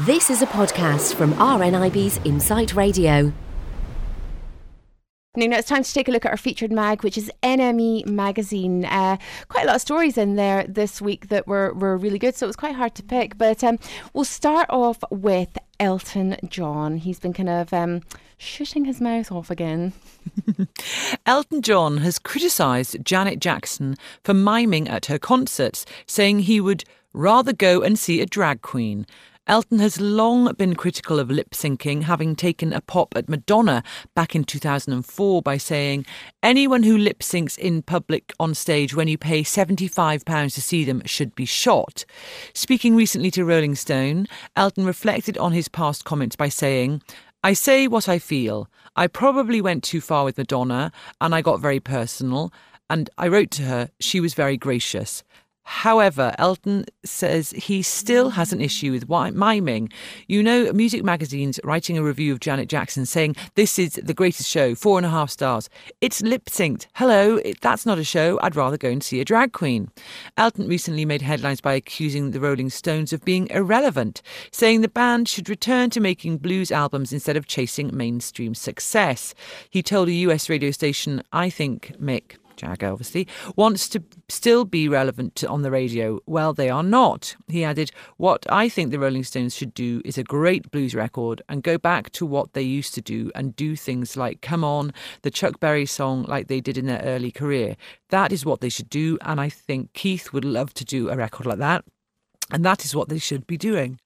This is a podcast from RNIB's Insight Radio. Now it's time to take a look at our featured mag, which is NME magazine. Uh, quite a lot of stories in there this week that were, were really good, so it was quite hard to pick. But um, we'll start off with Elton John. He's been kind of um, shutting his mouth off again. Elton John has criticised Janet Jackson for miming at her concerts, saying he would rather go and see a drag queen. Elton has long been critical of lip syncing, having taken a pop at Madonna back in 2004 by saying, Anyone who lip syncs in public on stage when you pay £75 to see them should be shot. Speaking recently to Rolling Stone, Elton reflected on his past comments by saying, I say what I feel. I probably went too far with Madonna and I got very personal. And I wrote to her, she was very gracious. However, Elton says he still has an mm. issue with miming. You know, music magazines writing a review of Janet Jackson saying, This is the greatest show, four and a half stars. It's lip synced. Hello, that's not a show. I'd rather go and see a drag queen. Elton recently made headlines by accusing the Rolling Stones of being irrelevant, saying the band should return to making blues albums instead of chasing mainstream success. He told a US radio station, I think, Mick, Jagger obviously, wants to still be relevant on the radio. Well, they are not. He added, What I think the Rolling Stones should do is a great blues record and go back to what they used to do and do things like Come On, the Chuck Berry song, like they did in their early career. That is what they should do. And I think Keith would love to do a record like that. And that is what they should be doing.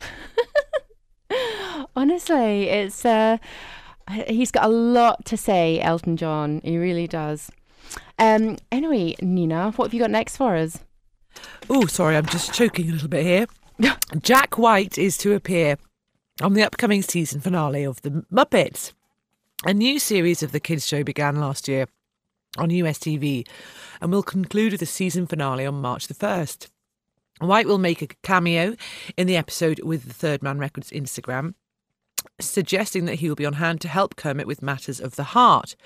Honestly, it's. Uh he's got a lot to say, Elton John. He really does. Um, anyway, Nina, what have you got next for us? Oh, sorry, I'm just choking a little bit here. Jack White is to appear on the upcoming season finale of The Muppets. A new series of the kids' show began last year on US TV and will conclude with the season finale on March the 1st. White will make a cameo in the episode with the Third Man Records Instagram suggesting that he will be on hand to help Kermit with matters of the heart.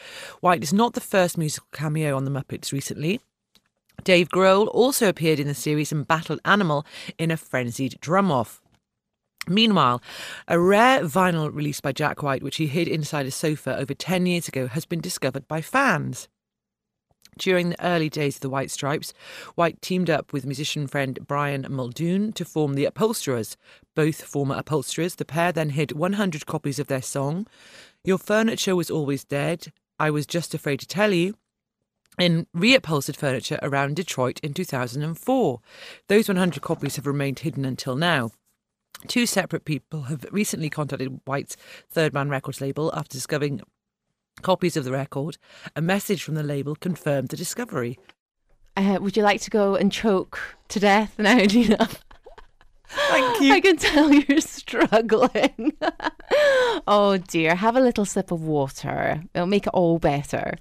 White is not the first musical cameo on The Muppets recently. Dave Grohl also appeared in the series and battled Animal in a frenzied drum off. Meanwhile, a rare vinyl released by Jack White, which he hid inside a sofa over 10 years ago, has been discovered by fans. During the early days of the White Stripes, White teamed up with musician friend Brian Muldoon to form the Upholsterers. Both former upholsterers, the pair then hid 100 copies of their song, Your Furniture Was Always Dead, I Was Just Afraid to Tell You, in reupholstered furniture around Detroit in 2004. Those 100 copies have remained hidden until now. Two separate people have recently contacted White's Third Man Records label after discovering copies of the record. A message from the label confirmed the discovery. Uh, would you like to go and choke to death now, Gina? Thank you. I can tell you're struggling. oh dear, have a little sip of water. It'll make it all better.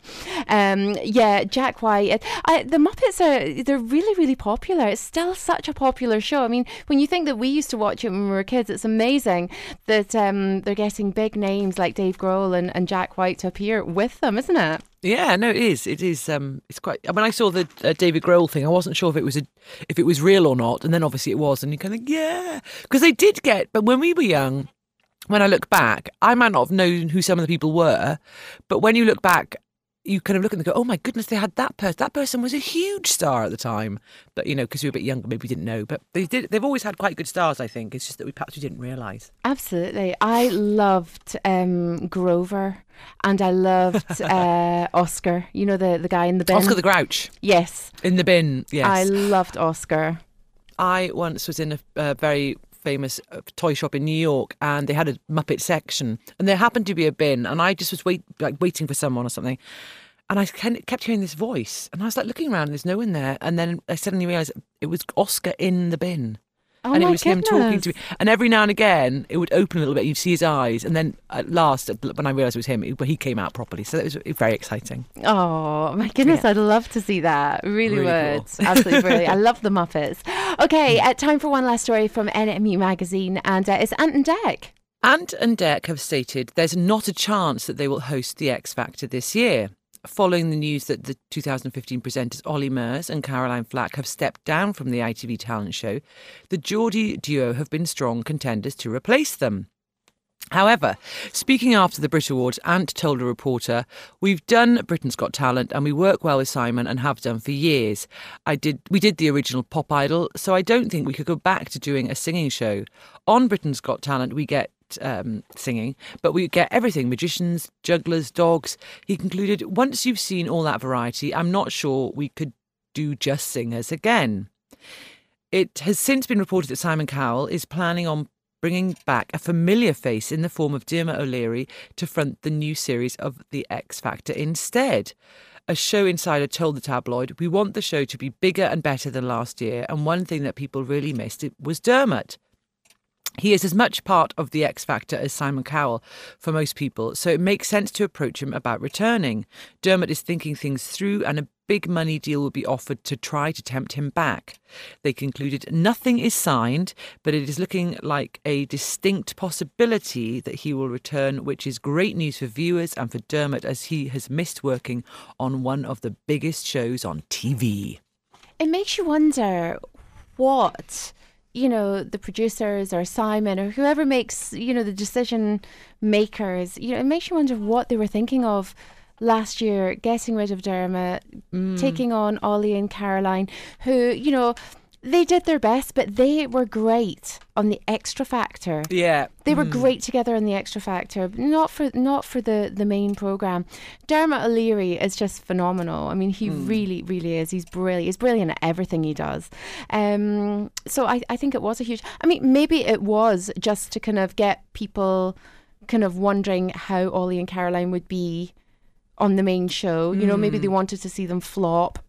Um, yeah, Jack White. I, the Muppets are they're really really popular. It's still such a popular show. I mean, when you think that we used to watch it when we were kids, it's amazing that um, they're getting big names like Dave Grohl and, and Jack White to appear with them, isn't it? Yeah, no, it is. It is. Um, it's quite. When I saw the uh, David Grohl thing, I wasn't sure if it was a, if it was real or not, and then obviously it was, and you kind of yeah, because they did get. But when we were young, when I look back, I might not have known who some of the people were, but when you look back, you kind of look and go, oh my goodness, they had that person. That person was a huge star at the time. But, you know, because we were a bit younger, maybe we didn't know. But they did, they've always had quite good stars, I think. It's just that we perhaps we didn't realise. Absolutely. I loved um, Grover and I loved uh, Oscar. You know, the, the guy in the bin. Oscar the Grouch. Yes. In the bin, yes. I loved Oscar. I once was in a, a very famous uh, toy shop in New York, and they had a Muppet section, and there happened to be a bin, and I just was wait like waiting for someone or something. And I kept hearing this voice, and I was like looking around, and there's no one there. And then I suddenly realised it was Oscar in the bin. Oh and it was goodness. him talking to me. And every now and again, it would open a little bit. You'd see his eyes, and then at last, when I realised it was him, it, he came out properly. So that was very exciting. Oh my goodness, Yeah. I'd love to see that. Really, Really would. cool. Absolutely brilliant. I love the Muppets. Okay, uh, time for one last story from NME magazine, and uh, it's Ant and Dec. Ant and Dec have stated there's not a chance that they will host the X Factor this year. Following the news that the 2015 presenters Ollie Murs and Caroline Flack have stepped down from the ITV talent show, the Geordie duo have been strong contenders to replace them. However, speaking after the Brit Awards, Ant told a reporter, "We've done Britain's Got Talent, and we work well with Simon and have done for years. I did, we did the original Pop Idol, so I don't think we could go back to doing a singing show. On Britain's Got Talent, we get um, singing, but we get everything magicians, jugglers, dogs. He concluded, Once you've seen all that variety, I'm not sure we could do just singers again. It has since been reported that Simon Cowell is planning on bringing back a familiar face in the form of Dermot O'Leary to front the new series of The X Factor instead. A show insider told the tabloid, We want the show to be bigger and better than last year, and one thing that people really missed was Dermot. He is as much part of the X Factor as Simon Cowell for most people, so it makes sense to approach him about returning. Dermot is thinking things through, and a big money deal will be offered to try to tempt him back. They concluded nothing is signed, but it is looking like a distinct possibility that he will return, which is great news for viewers and for Dermot as he has missed working on one of the biggest shows on TV. It makes you wonder what you know the producers or Simon or whoever makes you know the decision makers you know it makes you wonder what they were thinking of last year getting rid of Dermot mm. taking on Ollie and Caroline who you know they did their best but they were great on the Xtra Factor. Yeah. they were mm. great together on the Xtra Factor but not for not for the the main program. Dermot O'Leary is just phenomenal. I mean he hmm. really really is. He's brilliant. He's brilliant at everything he does. Um so I, I think it was a huge I mean maybe it was just to kind of get people kind of wondering how Ollie and Caroline would be on the main show. You know maybe they hmm. wanted to see them flop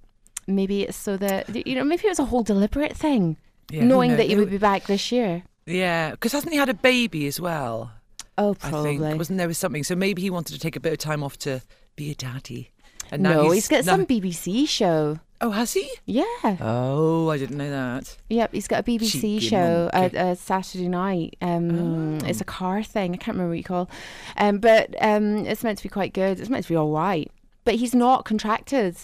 maybe it's so that you know maybe it was a whole deliberate thing Yeah, knowing that he It would be back this year Yeah, because hasn't he had a baby as well? oh I probably think wasn't there was something. So maybe he wanted to take a bit of time off to be a daddy. And now no, he's, he's got now- some BBC show. Oh, has he? Yeah. Oh, I didn't know that. Yep, he's got a BBC Cheeky show monkey. at uh, Saturday night. Um, Oh. It's a car thing. I can't remember what you call. Um, but um, it's meant to be quite good. It's meant to be all right. But he's not contracted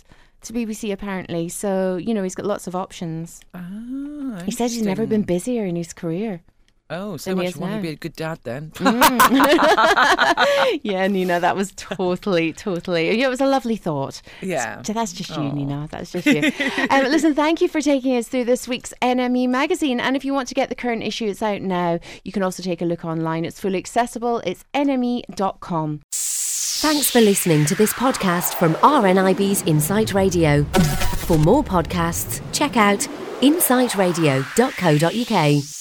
to BBC apparently. So you know he's got lots of options. Ah, He says he's never been busier in his career. Oh, so much wanting to be a good dad then. yeah, Nina, that was totally, totally. Yeah, it was a lovely thought. Yeah. So that's just you. Nina. That's just you. um, listen, thank you for taking us through this week's NME magazine. And if you want to get the current issue, it's out now. You can also take a look online. It's fully accessible. It's nme.com. Thanks for listening to this podcast from RNIB's Insight Radio. For more podcasts, check out insightradio.co.uk.